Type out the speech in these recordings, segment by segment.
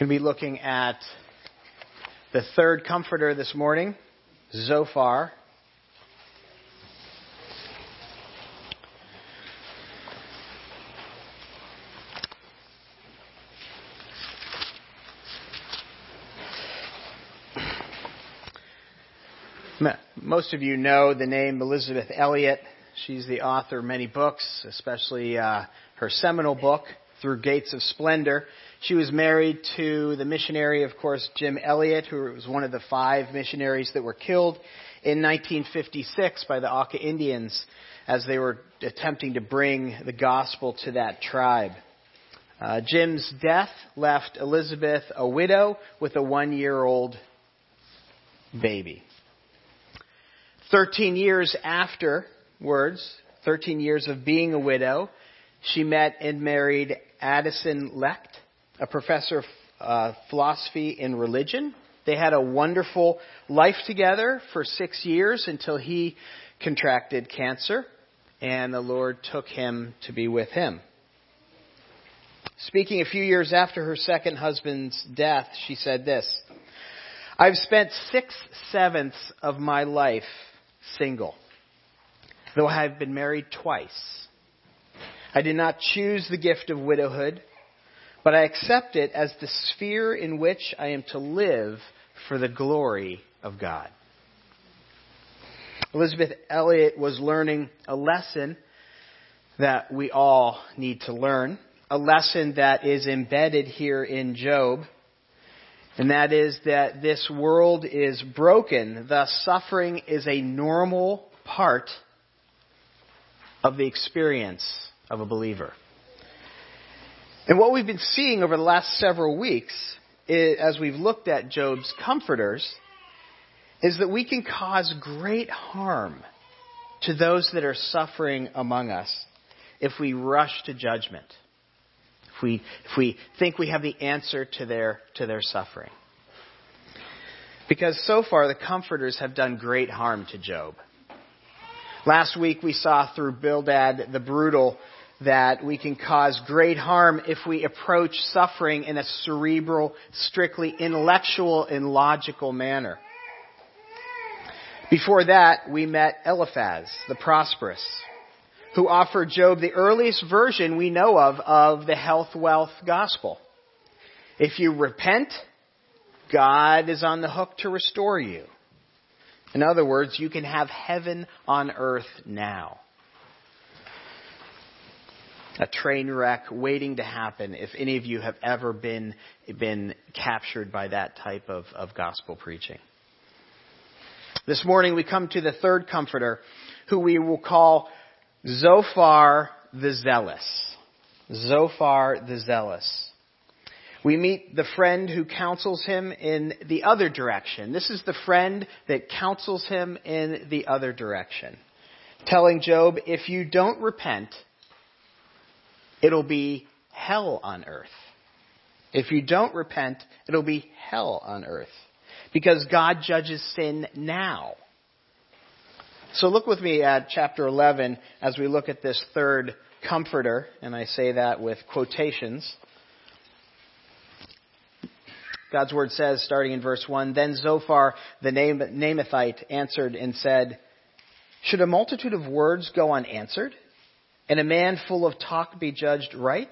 going to be looking at the third comforter this morning, Zophar. Most of you know the name Elisabeth Elliot. She's the author of many books, especially uh, her seminal book, Through Gates of Splendor. She was married to the missionary, of course, Jim Elliot, who was one of the five missionaries that were killed in 1956 by the Auca Indians as they were attempting to bring the gospel to that tribe. Uh, Jim's death left Elisabeth a widow with a one year old baby. Thirteen years afterwards, 13 years of being a widow, she met and married Addison Leitch, a professor of uh, philosophy and religion. They had a wonderful life together for six years until he contracted cancer, and the Lord took him to be with him. Speaking a few years after her second husband's death, she said this I've spent six sevenths of my life single, though I have been married twice. I did not choose the gift of widowhood but I accept it as the sphere in which I am to live for the glory of God. Elisabeth Elliot was learning a lesson that we all need to learn, a lesson that is embedded here in Job, and that is that this world is broken, thus suffering is a normal part of the experience of a believer. And what we've been seeing over the last several weeks, is, as we've looked at Job's comforters, is that we can cause great harm to those that are suffering among us if we rush to judgment. If we, if we think we have the answer to their, to their suffering. Because so far the comforters have done great harm to Job. Last week we saw through Bildad the brutal that we can cause great harm if we approach suffering in a cerebral, strictly intellectual and logical manner. Before that, we met Eliphaz, the prosperous, who offered Job the earliest version we know of of the health wealth gospel. If you repent, God is on the hook to restore you. In other words, you can have heaven on earth now a train wreck waiting to happen if any of you have ever been, been captured by that type of, of gospel preaching. This morning we come to the third comforter who we will call Zophar the Zealous. Zophar the Zealous. We meet the friend who counsels him in the other direction. This is the friend that counsels him in the other direction. Telling Job, if you don't repent, it'll be hell on earth. If you don't repent, it'll be hell on earth. Because God judges sin now. So look with me at chapter 11 as we look at this third comforter, and I say that with quotations. God's word says, starting in verse 1, Then Zophar the Naamathite answered and said, Should a multitude of words go unanswered? And a man full of talk be judged right?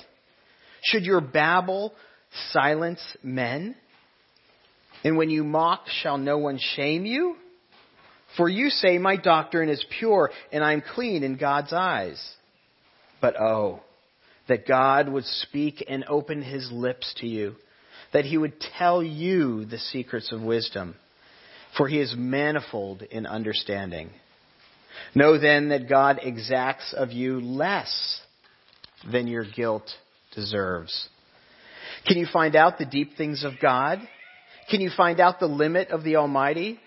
Should your babble silence men? And when you mock, shall no one shame you? For you say, My doctrine is pure, and I am clean in God's eyes. But oh, that God would speak and open his lips to you, that he would tell you the secrets of wisdom, for he is manifold in understanding. Know then that God exacts of you less than your guilt deserves. Can you find out the deep things of God? Can you find out the limit of the Almighty?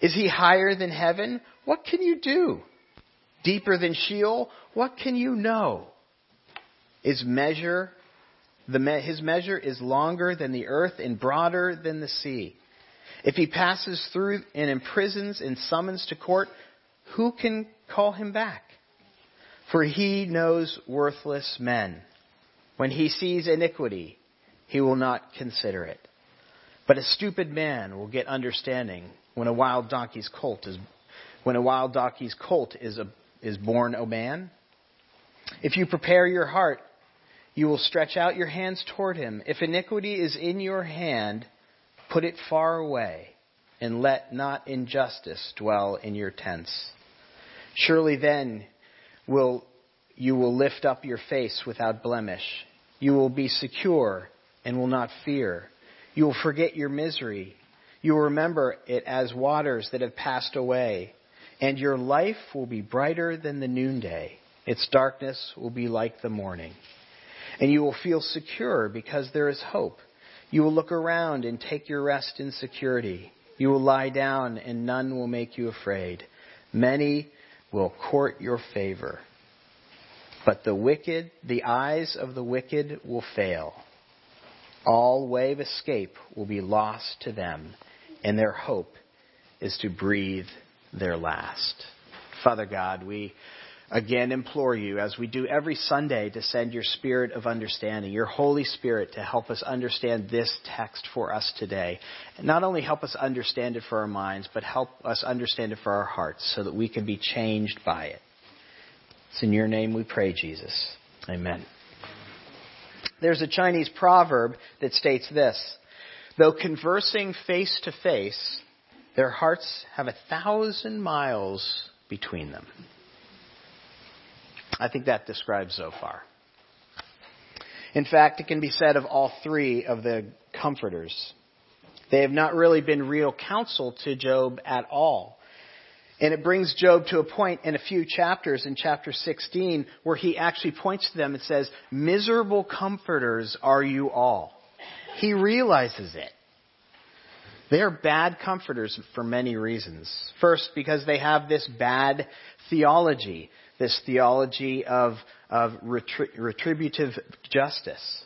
Is he higher than heaven? What can you do? Deeper than Sheol? What can you know? Is measure the, his measure is longer than the earth and broader than the sea. If he passes through and imprisons and summons to court, who can call him back? For he knows worthless men. When he sees iniquity, he will not consider it. But a stupid man will get understanding when a wild donkey's colt is when a wild donkey's colt is a, is born a man. If you prepare your heart, you will stretch out your hands toward him. If iniquity is in your hand, put it far away, and let not injustice dwell in your tents. Surely then will you will lift up your face without blemish. You will be secure and will not fear. You will forget your misery. You will remember it as waters that have passed away. And your life will be brighter than the noonday. Its darkness will be like the morning. And you will feel secure because there is hope. You will look around and take your rest in security. You will lie down and none will make you afraid. Many will court your favor. But the wicked, the eyes of the wicked will fail. All way of escape will be lost to them, and their hope is to breathe their last. Father God, we again implore you, as we do every Sunday, to send your spirit of understanding, your Holy Spirit, to help us understand this text for us today. And not only help us understand it for our minds, but help us understand it for our hearts so that we can be changed by it. It's in your name we pray, Jesus. Amen. There's a Chinese proverb that states this Though conversing face to face, their hearts have a thousand miles between them. I think that describes Zophar. In fact, it can be said of all three of the comforters. They have not really been real counsel to Job at all. And it brings Job to a point in a few chapters, in chapter 16, where he actually points to them and says, Miserable comforters are you all. He realizes it. They are bad comforters for many reasons. First, because they have this bad theology, this theology of, of retributive justice,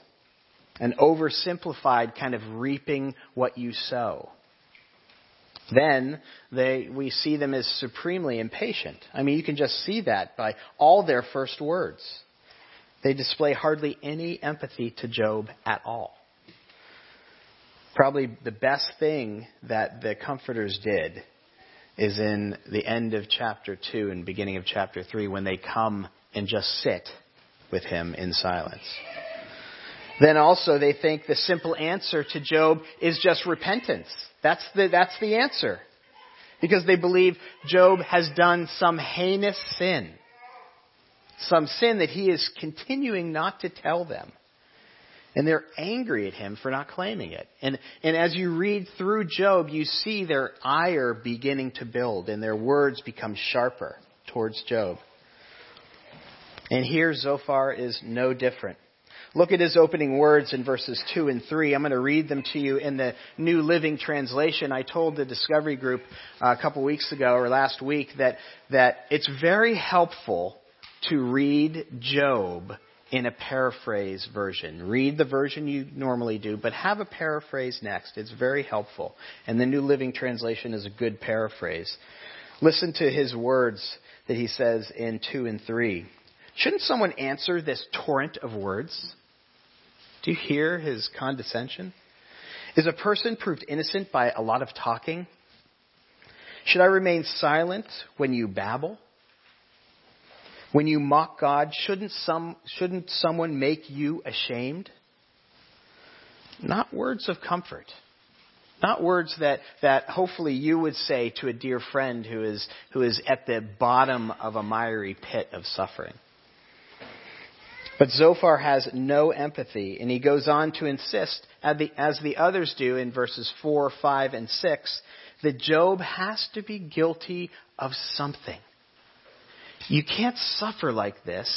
an oversimplified kind of reaping what you sow. Then they, we see them as supremely impatient. I mean, you can just see that by all their first words. They display hardly any empathy to Job at all. Probably the best thing that the comforters did is in the end of chapter 2 and beginning of chapter 3 when they come and just sit with him in silence. Then also they think the simple answer to Job is just repentance. That's the, that's the answer. Because they believe Job has done some heinous sin. Some sin that he is continuing not to tell them. And they're angry at him for not claiming it. And, and as you read through Job, you see their ire beginning to build and their words become sharper towards Job. And here Zophar is no different. Look at his opening words in verses 2 and 3. I'm going to read them to you in the New Living Translation. I told the Discovery Group uh, a couple weeks ago or last week that, that it's very helpful to read Job in a paraphrase version. Read the version you normally do, but have a paraphrase next. It's very helpful. And the New Living Translation is a good paraphrase. Listen to his words that he says in 2 and 3. Shouldn't someone answer this torrent of words? Do you hear his condescension? Is a person proved innocent by a lot of talking? Should I remain silent when you babble? When you mock God, shouldn't, some, shouldn't someone make you ashamed? Not words of comfort. Not words that, that hopefully you would say to a dear friend who is, who is at the bottom of a miry pit of suffering. But Zophar has no empathy, and he goes on to insist, as the as the others do in verses 4, 5, and 6, that Job has to be guilty of something. You can't suffer like this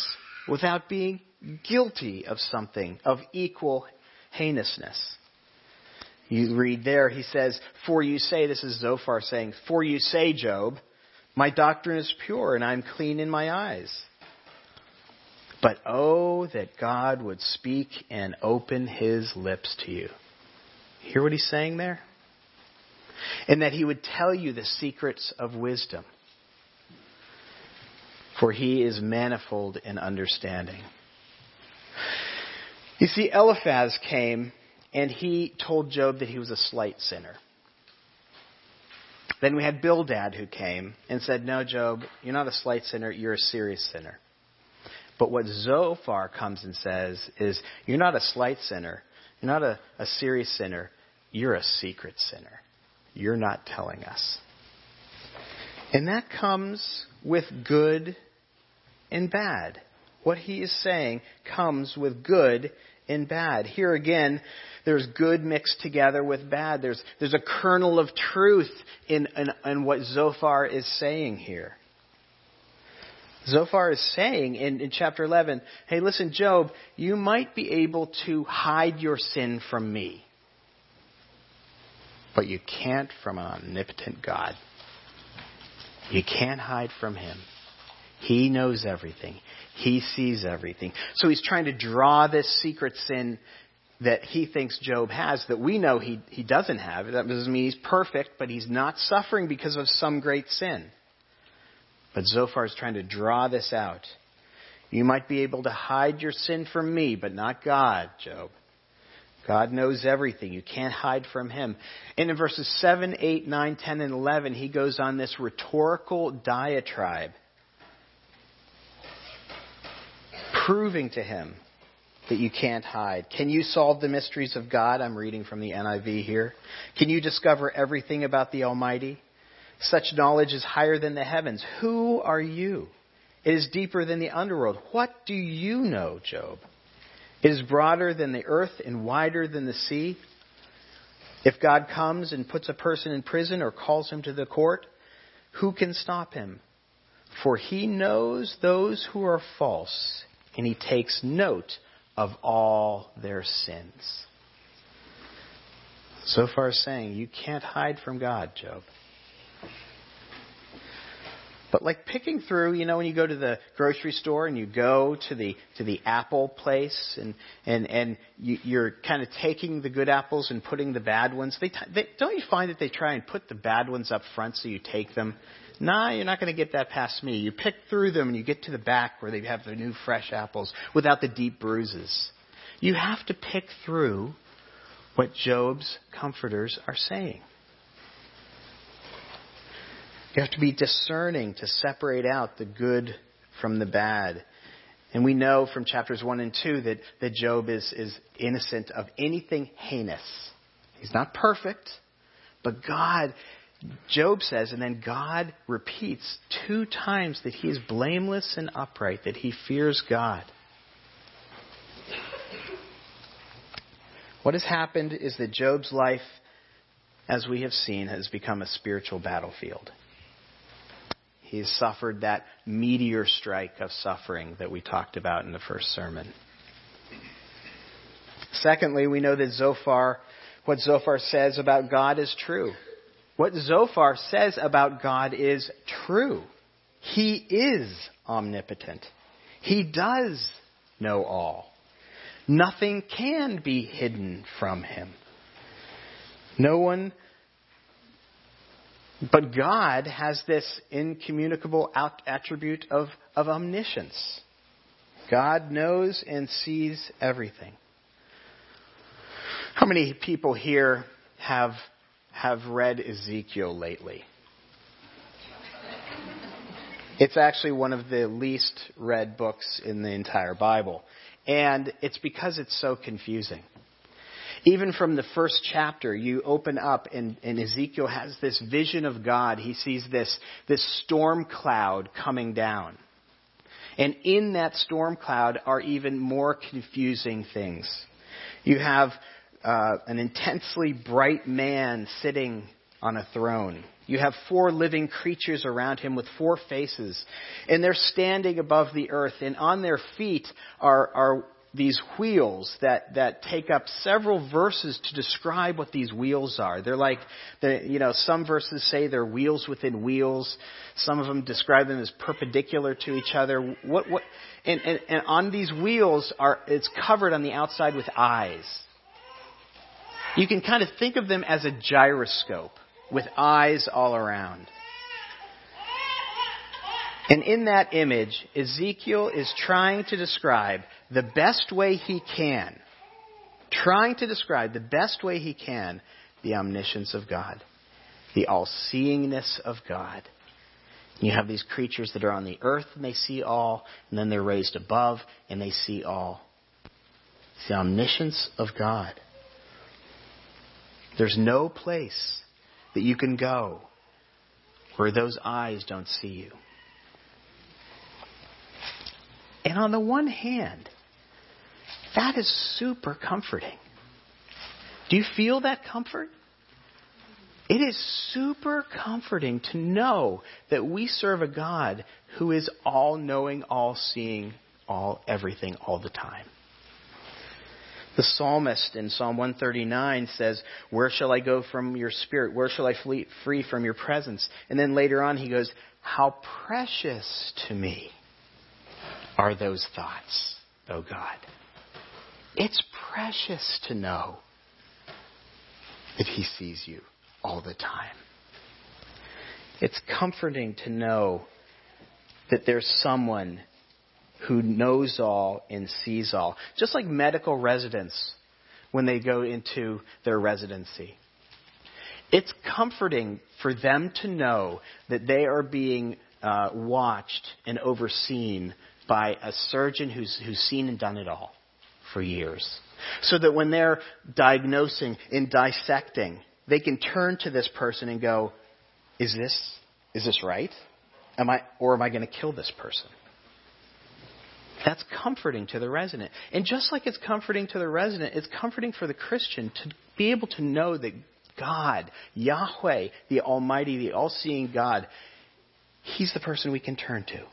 without being guilty of something of equal heinousness. You read there, he says, For you say, this is Zophar saying, For you say, Job, my doctrine is pure and I'm clean in my eyes. But oh, that God would speak and open his lips to you. Hear what he's saying there? And that he would tell you the secrets of wisdom. For he is manifold in understanding. You see, Eliphaz came and he told Job that he was a slight sinner. Then we had Bildad who came and said, No, Job, you're not a slight sinner, you're a serious sinner. But what Zophar comes and says is, You're not a slight sinner, you're not a, a serious sinner, you're a secret sinner. You're not telling us. And that comes with good and bad. What he is saying comes with good and bad. Here again, there's good mixed together with bad. There's, there's a kernel of truth in, in, in what Zophar is saying here. Zophar is saying in, in chapter 11, hey, listen, Job, you might be able to hide your sin from me, but you can't from an omnipotent God. You can't hide from him. He knows everything. He sees everything. So he's trying to draw this secret sin that he thinks Job has that we know he, he doesn't have. That doesn't mean he's perfect, but he's not suffering because of some great sin. But Zophar is trying to draw this out. You might be able to hide your sin from me, but not God, Job. God knows everything. You can't hide from him. And in verses 7, 8, 9, 10, and 11, he goes on this rhetorical diatribe, proving to him that you can't hide. Can you solve the mysteries of God? I'm reading from the NIV here. Can you discover everything about the Almighty? Such knowledge is higher than the heavens. Who are you? It is deeper than the underworld. What do you know, Job? It is broader than the earth and wider than the sea. If God comes and puts a person in prison or calls him to the court, who can stop him? For he knows those who are false, and he takes note of all their sins. Zophar, saying, you can't hide from God, Job. But like picking through, you know, when you go to the grocery store and you go to the to the apple place and and and you, you're kind of taking the good apples and putting the bad ones. They, they don't you find that they try and put the bad ones up front so you take them. Nah, you're not going to get that past me. You pick through them and you get to the back where they have the new fresh apples without the deep bruises. You have to pick through what Job's comforters are saying. You have to be discerning to separate out the good from the bad. And we know from chapters 1 and 2 that, that Job is, is innocent of anything heinous. He's not perfect, but God, Job says, and then God repeats two times that he is blameless and upright, that he fears God. What has happened is that Job's life, as we have seen, has become a spiritual battlefield. He has suffered that meteor strike of suffering that we talked about in the first sermon. Secondly, we know that Zophar, what Zophar says about God is true. What Zophar says about God is true. He is omnipotent. He does know all. Nothing can be hidden from him. No one but God has this incommunicable attribute of, of omniscience. God knows and sees everything. How many people here have, have read Ezekiel lately? It's actually one of the least read books in the entire Bible. And it's because it's so confusing. Even from the first chapter, you open up and, and, Ezekiel has this vision of God. He sees this, this storm cloud coming down. And in that storm cloud are even more confusing things. You have uh, an intensely bright man sitting on a throne. You have four living creatures around him with four faces. And they're standing above the earth. And on their feet are, are these wheels that, that take up several verses to describe what these wheels are. They're like, you know, some verses say they're wheels within wheels. Some of them describe them as perpendicular to each other. What, what, and, and, and on these wheels are, it's covered on the outside with eyes. You can kind of think of them as a gyroscope with eyes all around. And in that image, Ezekiel is trying to describe the best way he can, trying to describe the best way he can the omniscience of God, the all seeingness of God. You have these creatures that are on the earth and they see all, and then they're raised above and they see all. It's the omniscience of God. There's no place that you can go where those eyes don't see you. And on the one hand, that is super comforting. Do you feel that comfort? It is super comforting to know that we serve a God who is all knowing, all seeing, all everything all the time. The psalmist in Psalm 139 says, Where shall I go from your spirit? Where shall I flee free from your presence? And then later on he goes, How precious to me are those thoughts, O God. It's precious to know that he sees you all the time. It's comforting to know that there's someone who knows all and sees all. Just like medical residents when they go into their residency. It's comforting for them to know that they are being uh, watched and overseen by a surgeon who's, who's seen and done it all for years. So that when they're diagnosing and dissecting, they can turn to this person and go, is this, is this right? Am I, or am I going to kill this person? That's comforting to the resident. And just like it's comforting to the resident, it's comforting for the Christian to be able to know that God, Yahweh, the Almighty, the all seeing God, He's the person we can turn to.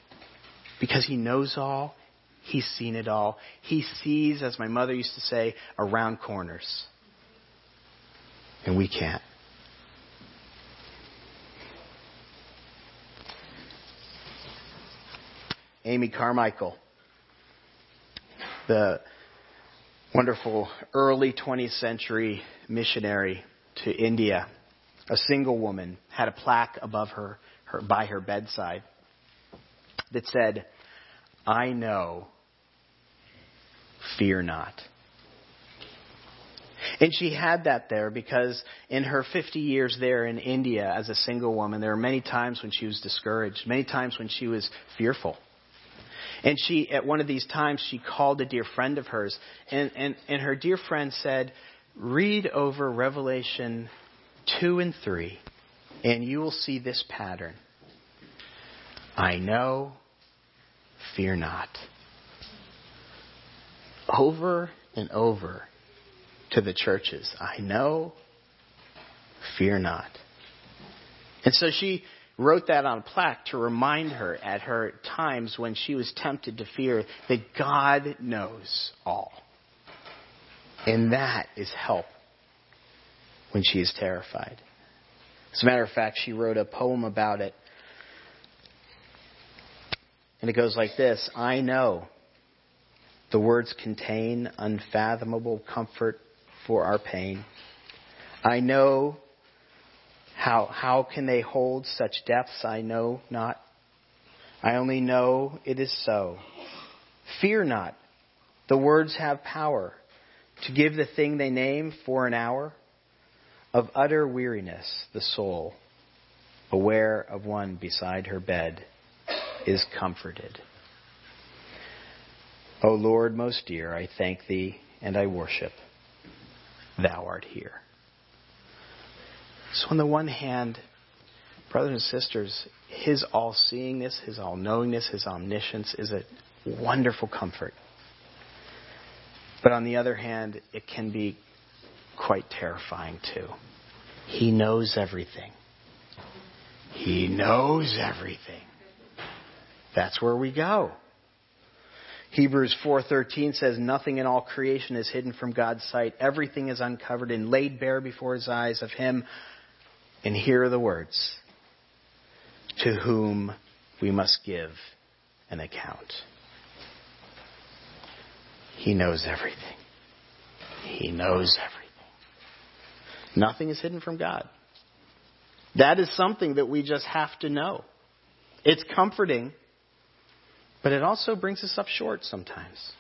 Because He knows all, He's seen it all. He sees, as my mother used to say, around corners. And we can't. Amy Carmichael the wonderful early 20th century missionary to India, a single woman, had a plaque above her, her by her bedside that said, I know, fear not. And she had that there because in her 50 years there in India as a single woman, there were many times when she was discouraged, many times when she was fearful. And she, at one of these times, she called a dear friend of hers, and, and, and her dear friend said, Read over Revelation 2 and 3, and you will see this pattern. I know, fear not. Over and over to the churches. I know, fear not. And so she wrote that on a plaque to remind her at her times when she was tempted to fear that God knows all. And that is help when she is terrified. As a matter of fact, she wrote a poem about it. And it goes like this I know the words contain unfathomable comfort for our pain. I know how, how can they hold such depths? I know not. I only know it is so. Fear not. The words have power to give the thing they name for an hour. Of utter weariness, the soul, aware of one beside her bed, is comforted. O Lord most dear, I thank thee and I worship. Thou art here. So, on the one hand, brothers and sisters, his all seeingness, his all knowingness, his omniscience is a wonderful comfort. But on the other hand, it can be quite terrifying too. He knows everything. He knows everything. That's where we go. Hebrews 4:13 says nothing in all creation is hidden from God's sight. Everything is uncovered and laid bare before his eyes of him and here are the words to whom we must give an account. He knows everything. He knows everything. Nothing is hidden from God. That is something that we just have to know. It's comforting, but it also brings us up short sometimes.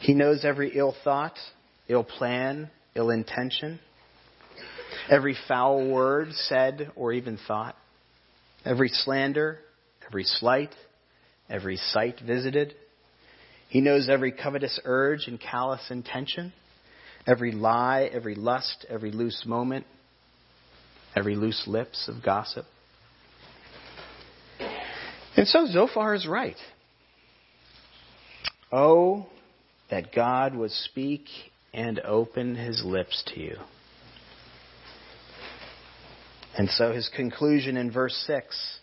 He knows every ill thought ill plan, ill intention, every foul word said or even thought, every slander, every slight, every sight visited. He knows every covetous urge and callous intention, every lie, every lust, every loose moment, every loose lips of gossip. And so Zophar is right. Oh, that God would speak and open his lips to you. And so his conclusion in verse 6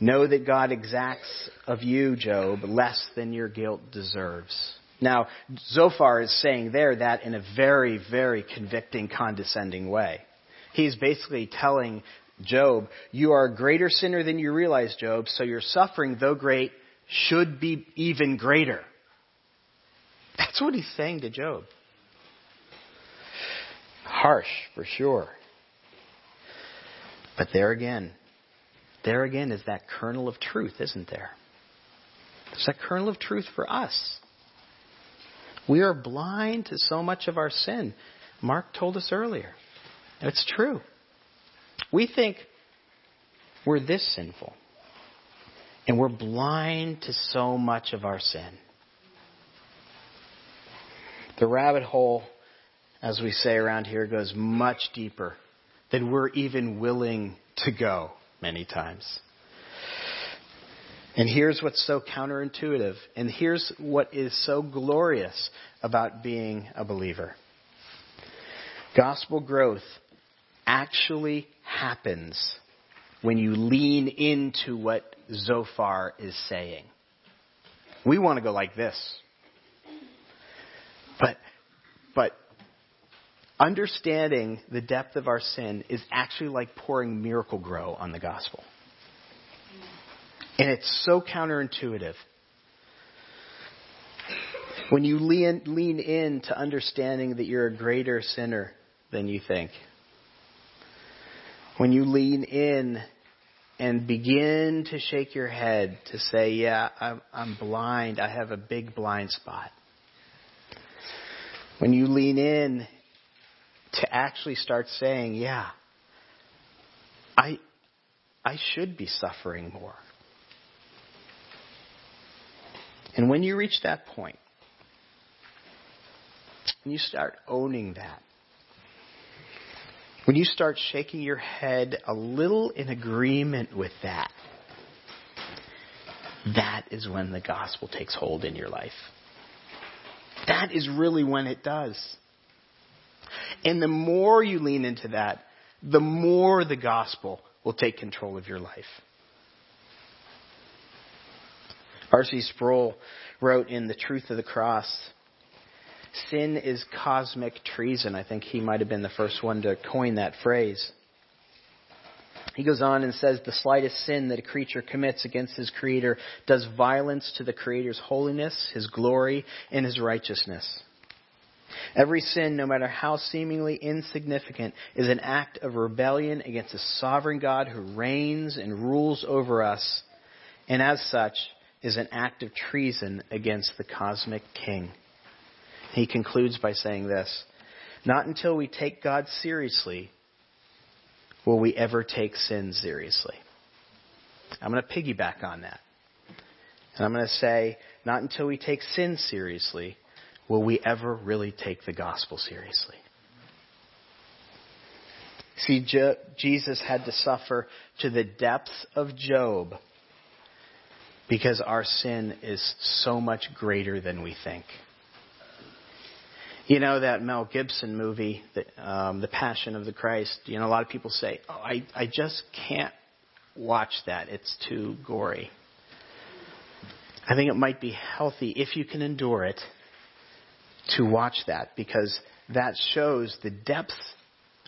Know that God exacts of you, Job, less than your guilt deserves. Now, Zophar is saying there that in a very, very convicting, condescending way. He's basically telling Job, You are a greater sinner than you realize, Job, so your suffering, though great, should be even greater. That's what he's saying to Job. Harsh, for sure. But there again, there again is that kernel of truth, isn't there? There's that kernel of truth for us. We are blind to so much of our sin. Mark told us earlier. It's true. We think we're this sinful. And we're blind to so much of our sin. The rabbit hole, as we say around here, goes much deeper than we're even willing to go many times. And here's what's so counterintuitive, and here's what is so glorious about being a believer. Gospel growth actually happens when you lean into what Zophar is saying. We want to go like this. But, but understanding the depth of our sin is actually like pouring Miracle-Gro on the gospel. And it's so counterintuitive. When you lean, lean in to understanding that you're a greater sinner than you think, when you lean in and begin to shake your head to say, Yeah, I'm, I'm blind, I have a big blind spot. When you lean in to actually start saying, yeah, I, I should be suffering more. And when you reach that point, when you start owning that, when you start shaking your head a little in agreement with that, that is when the gospel takes hold in your life. That is really when it does. And the more you lean into that, the more the gospel will take control of your life. R.C. Sproul wrote in The Truth of the Cross Sin is cosmic treason. I think he might have been the first one to coin that phrase. He goes on and says the slightest sin that a creature commits against his creator does violence to the creator's holiness, his glory, and his righteousness. Every sin, no matter how seemingly insignificant, is an act of rebellion against a sovereign God who reigns and rules over us, and as such, is an act of treason against the cosmic king. He concludes by saying this Not until we take God seriously will we ever take sin seriously. I'm going to piggyback on that. And I'm going to say, not until we take sin seriously will we ever really take the gospel seriously. See, Je- Jesus had to suffer to the depths of Job because our sin is so much greater than we think. You know that Mel Gibson movie, the, um, the Passion of the Christ. You know, a lot of people say, "Oh, I, I just can't watch that. It's too gory." I think it might be healthy if you can endure it to watch that because that shows the depth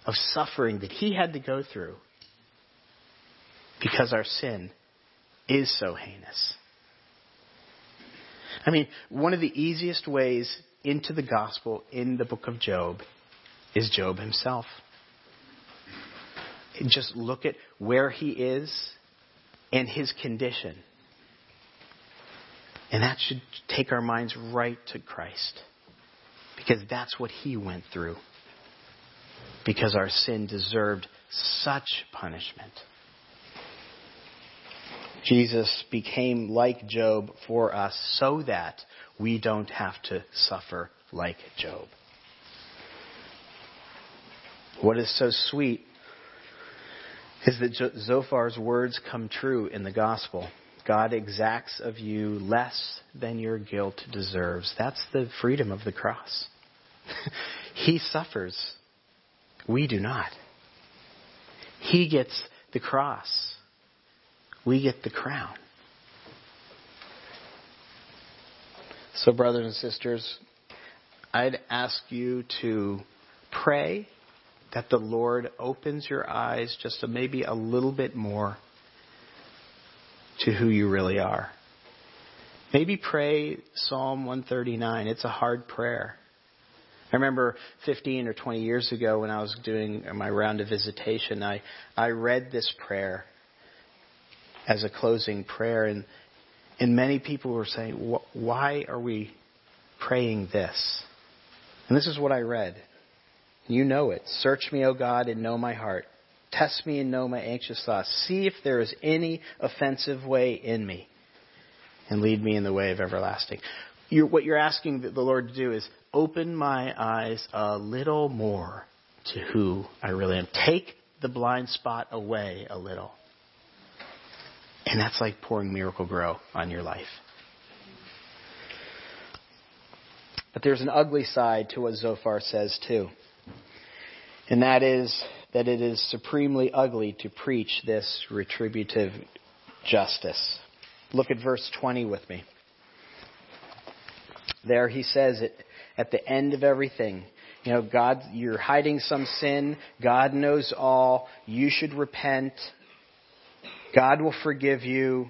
of suffering that he had to go through because our sin is so heinous. I mean, one of the easiest ways into the gospel in the book of Job is Job himself. Just look at where he is and his condition. And that should take our minds right to Christ Because that's what he went through. Because our sin deserved such punishment. Jesus became like Job for us so that we don't have to suffer like Job. What is so sweet is that Zophar's words come true in the gospel. God exacts of you less than your guilt deserves. That's the freedom of the cross. he suffers. We do not. He gets the cross. We get the crown. So, brothers and sisters, I'd ask you to pray that the Lord opens your eyes just maybe a little bit more to who you really are. Maybe pray Psalm 139. It's a hard prayer. I remember 15 or 20 years ago when I was doing my round of visitation, I, I read this prayer as a closing prayer, and, and many people were saying, Why are we praying this? And this is what I read. You know it. Search me, O God, and know my heart. Test me and know my anxious thoughts. See if there is any offensive way in me, and lead me in the way of everlasting. You're, what you're asking the Lord to do is open my eyes a little more to who I really am. Take the blind spot away a little. And that's like pouring Miracle-Gro on your life. But there's an ugly side to what Zophar says, too. And that is that it is supremely ugly to preach this retributive justice. Look at verse 20 with me. There he says it at the end of everything. You know, God, you're hiding some sin. God knows all. You should repent. God will forgive you.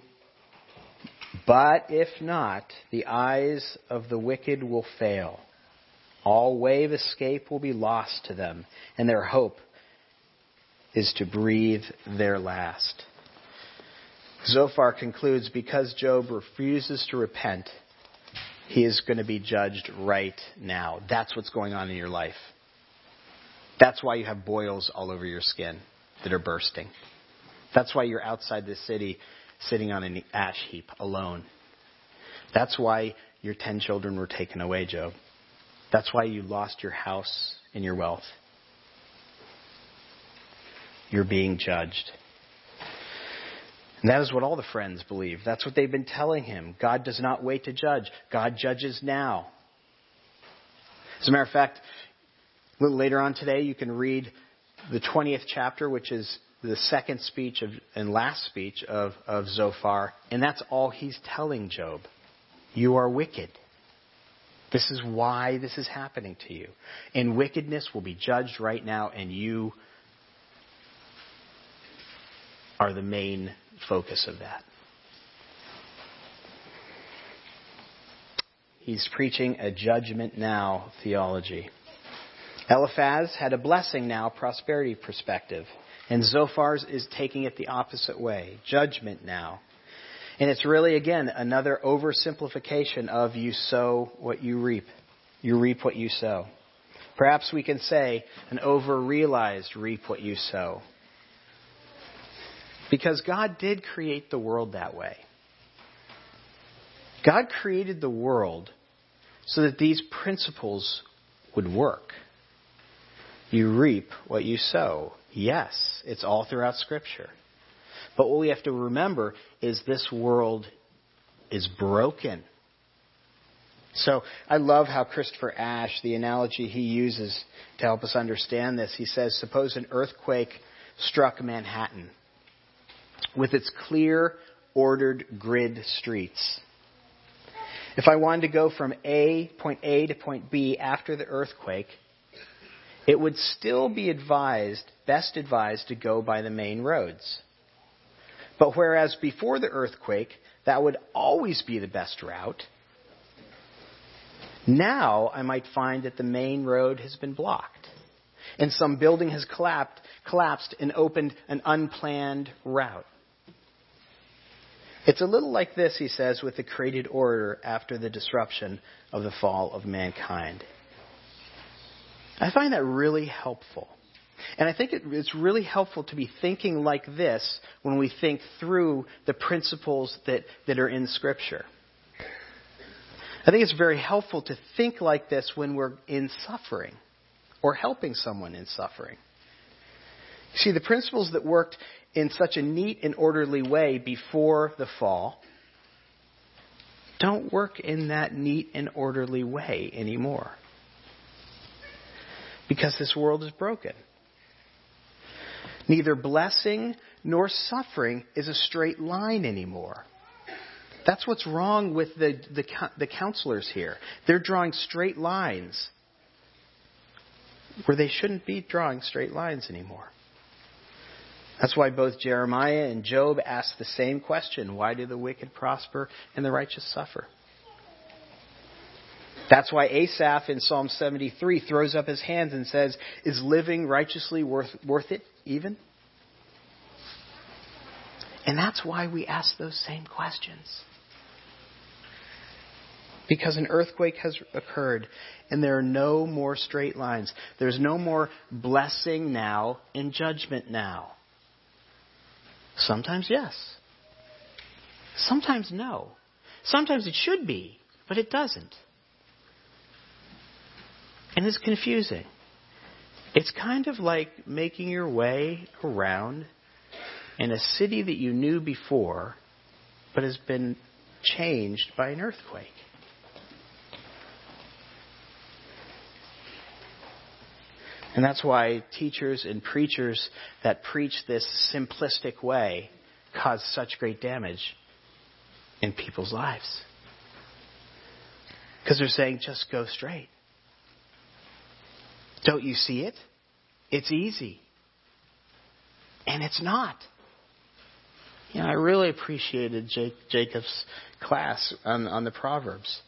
But if not, the eyes of the wicked will fail. All way of escape will be lost to them, and their hope is to breathe their last. Zophar concludes because Job refuses to repent, he is going to be judged right now. That's what's going on in your life. That's why you have boils all over your skin that are bursting. That's why you're outside the city sitting on an ash heap alone. That's why your ten children were taken away, Job. That's why you lost your house and your wealth. You're being judged. And that is what all the friends believe. That's what they've been telling him. God does not wait to judge. God judges now. As a matter of fact, a little later on today, you can read the 20th chapter, which is the second speech of, and last speech of, of Zophar, and that's all he's telling Job. You are wicked. This is why this is happening to you. And wickedness will be judged right now, and you are the main focus of that. He's preaching a judgment now theology. Eliphaz had a blessing now prosperity perspective, and Zophar's is taking it the opposite way judgment now. And it's really, again, another oversimplification of you sow what you reap. You reap what you sow. Perhaps we can say an over realized reap what you sow. Because God did create the world that way. God created the world so that these principles would work. You reap what you sow. Yes, it's all throughout Scripture. But what we have to remember is this world is broken. So I love how Christopher Ash, the analogy he uses to help us understand this, he says, suppose an earthquake struck Manhattan with its clear, ordered grid streets. If I wanted to go from A, point A to point B after the earthquake, it would still be advised, best advised to go by the main roads. But whereas before the earthquake, that would always be the best route, now I might find that the main road has been blocked and some building has collapsed, collapsed and opened an unplanned route. It's a little like this, he says, with the created order after the disruption of the fall of mankind. I find that really helpful. And I think it's really helpful to be thinking like this when we think through the principles that, that are in Scripture. I think it's very helpful to think like this when we're in suffering or helping someone in suffering. See, the principles that worked in such a neat and orderly way before the fall don't work in that neat and orderly way anymore. Because this world is broken. Neither blessing nor suffering is a straight line anymore. That's what's wrong with the, the, the counselors here. They're drawing straight lines where they shouldn't be drawing straight lines anymore. That's why both Jeremiah and Job ask the same question Why do the wicked prosper and the righteous suffer? That's why Asaph in Psalm 73 throws up his hands and says, Is living righteously worth, worth it even? And that's why we ask those same questions. Because an earthquake has occurred and there are no more straight lines. There's no more blessing now and judgment now. Sometimes yes. Sometimes no. Sometimes it should be, but it doesn't. And it's confusing. It's kind of like making your way around in a city that you knew before, but has been changed by an earthquake. And that's why teachers and preachers that preach this simplistic way cause such great damage in people's lives. Because they're saying, just go straight. Don't you see it? It's easy. And it's not. You know, I really appreciated Jake, Jacob's class on, on the Proverbs.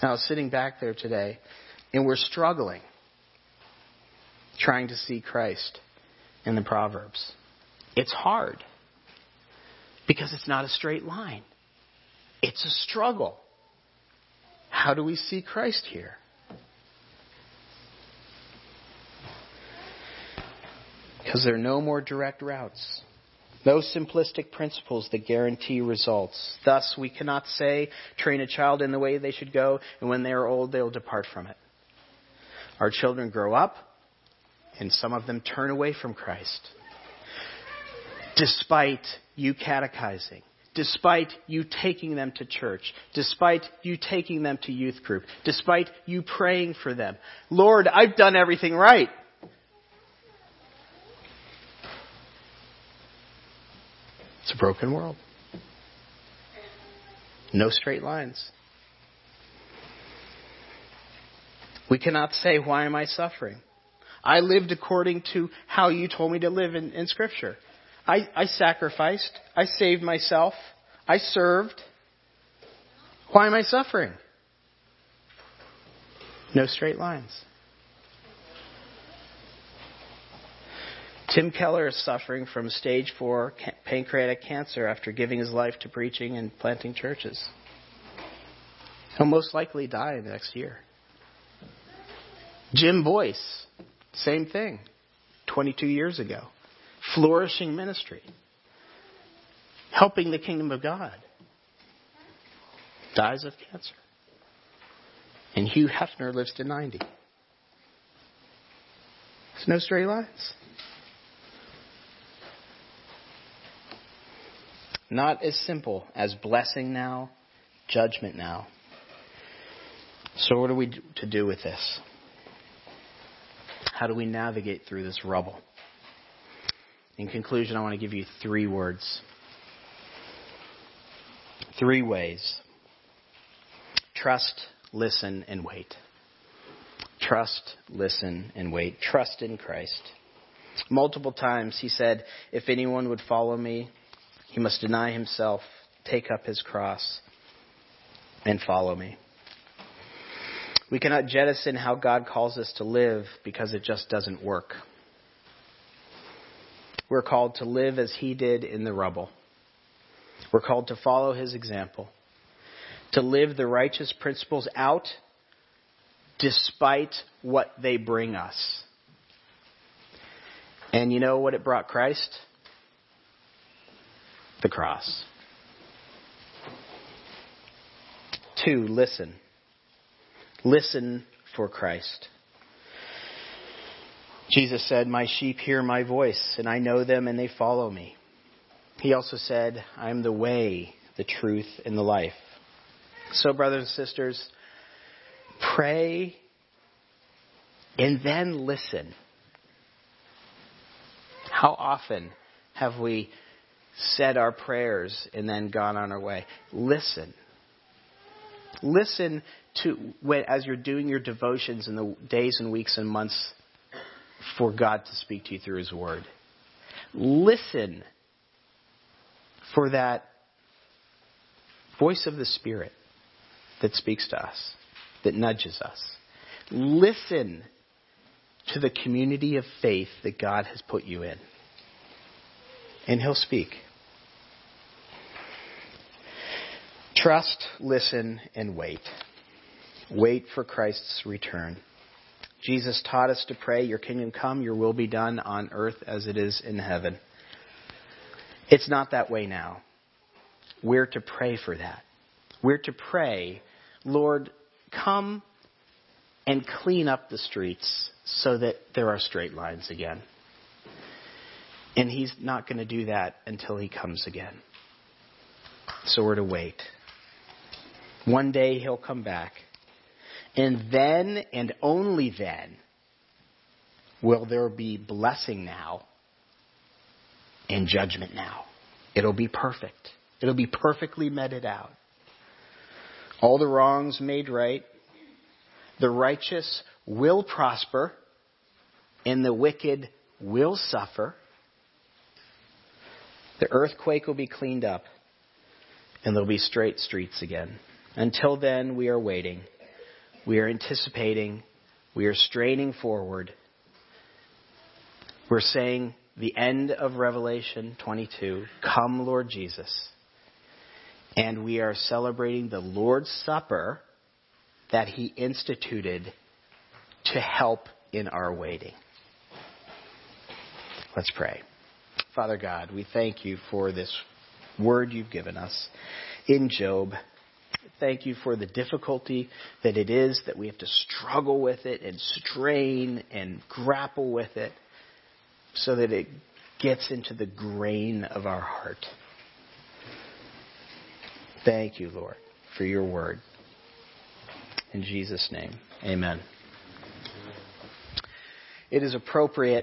And I was sitting back there today, and we're struggling trying to see Christ in the Proverbs. It's hard because it's not a straight line, it's a struggle. How do we see Christ here? Because there are no more direct routes. No simplistic principles that guarantee results. Thus, we cannot say, train a child in the way they should go, and when they are old, they will depart from it. Our children grow up, and some of them turn away from Christ. Despite you catechizing, despite you taking them to church, despite you taking them to youth group, despite you praying for them. Lord, I've done everything right. It's a broken world. No straight lines. We cannot say, Why am I suffering? I lived according to how you told me to live in, in Scripture. I, I sacrificed. I saved myself. I served. Why am I suffering? No straight lines. Tim Keller is suffering from stage four pancreatic cancer after giving his life to preaching and planting churches. He'll most likely die next year. Jim Boice same thing. 22 years ago. Flourishing ministry. Helping the kingdom of God. Dies of cancer. And Hugh Hefner lives to 90. There's no straight lines. Not as simple as blessing now, judgment now. So, what are we to do with this? How do we navigate through this rubble? In conclusion, I want to give you three words. Three ways. Trust, listen, and wait. Trust, listen, and wait. Trust in Christ. Multiple times he said, If anyone would follow me, he must deny himself, take up his cross, and follow me. We cannot jettison how God calls us to live because it just doesn't work. We're called to live as He did in the rubble. We're called to follow His example, to live the righteous principles out, despite what they bring us. And you know what it brought Christ? The cross. Two, listen. Listen for Christ. Jesus said, My sheep hear my voice, and I know them, and they follow me. He also said, I am the way, the truth, and the life. So, brothers and sisters, pray and then listen. How often have we said our prayers and then gone on our way? Listen. Listen to when, as you're doing your devotions in the days and weeks and months for God to speak to you through His Word. Listen for that voice of the Spirit that speaks to us, that nudges us. Listen to the community of faith that God has put you in. And He'll speak. Trust, listen, and wait. Wait for Christ's return. Jesus taught us to pray, Your kingdom come, your will be done on earth as it is in heaven. It's not that way now. We're to pray for that. We're to pray, Lord, come and clean up the streets so that there are straight lines again. And He's not going to do that until He comes again. So we're to wait. One day He'll come back. And then and only then will there be blessing now and judgment now. It'll be perfect. It'll be perfectly meted out. All the wrongs made right. The righteous will prosper and the wicked will suffer. The earthquake will be cleaned up and there'll be straight streets again. Until then, we are waiting. We are anticipating. We are straining forward. We're saying the end of Revelation 22 Come, Lord Jesus. And we are celebrating the Lord's Supper that He instituted to help in our waiting. Let's pray. Father God, we thank you for this word you've given us in Job thank you for the difficulty that it is that we have to struggle with it and strain and grapple with it so that it gets into the grain of our heart. Thank you, Lord, for your word. In Jesus' name, amen. It is appropriate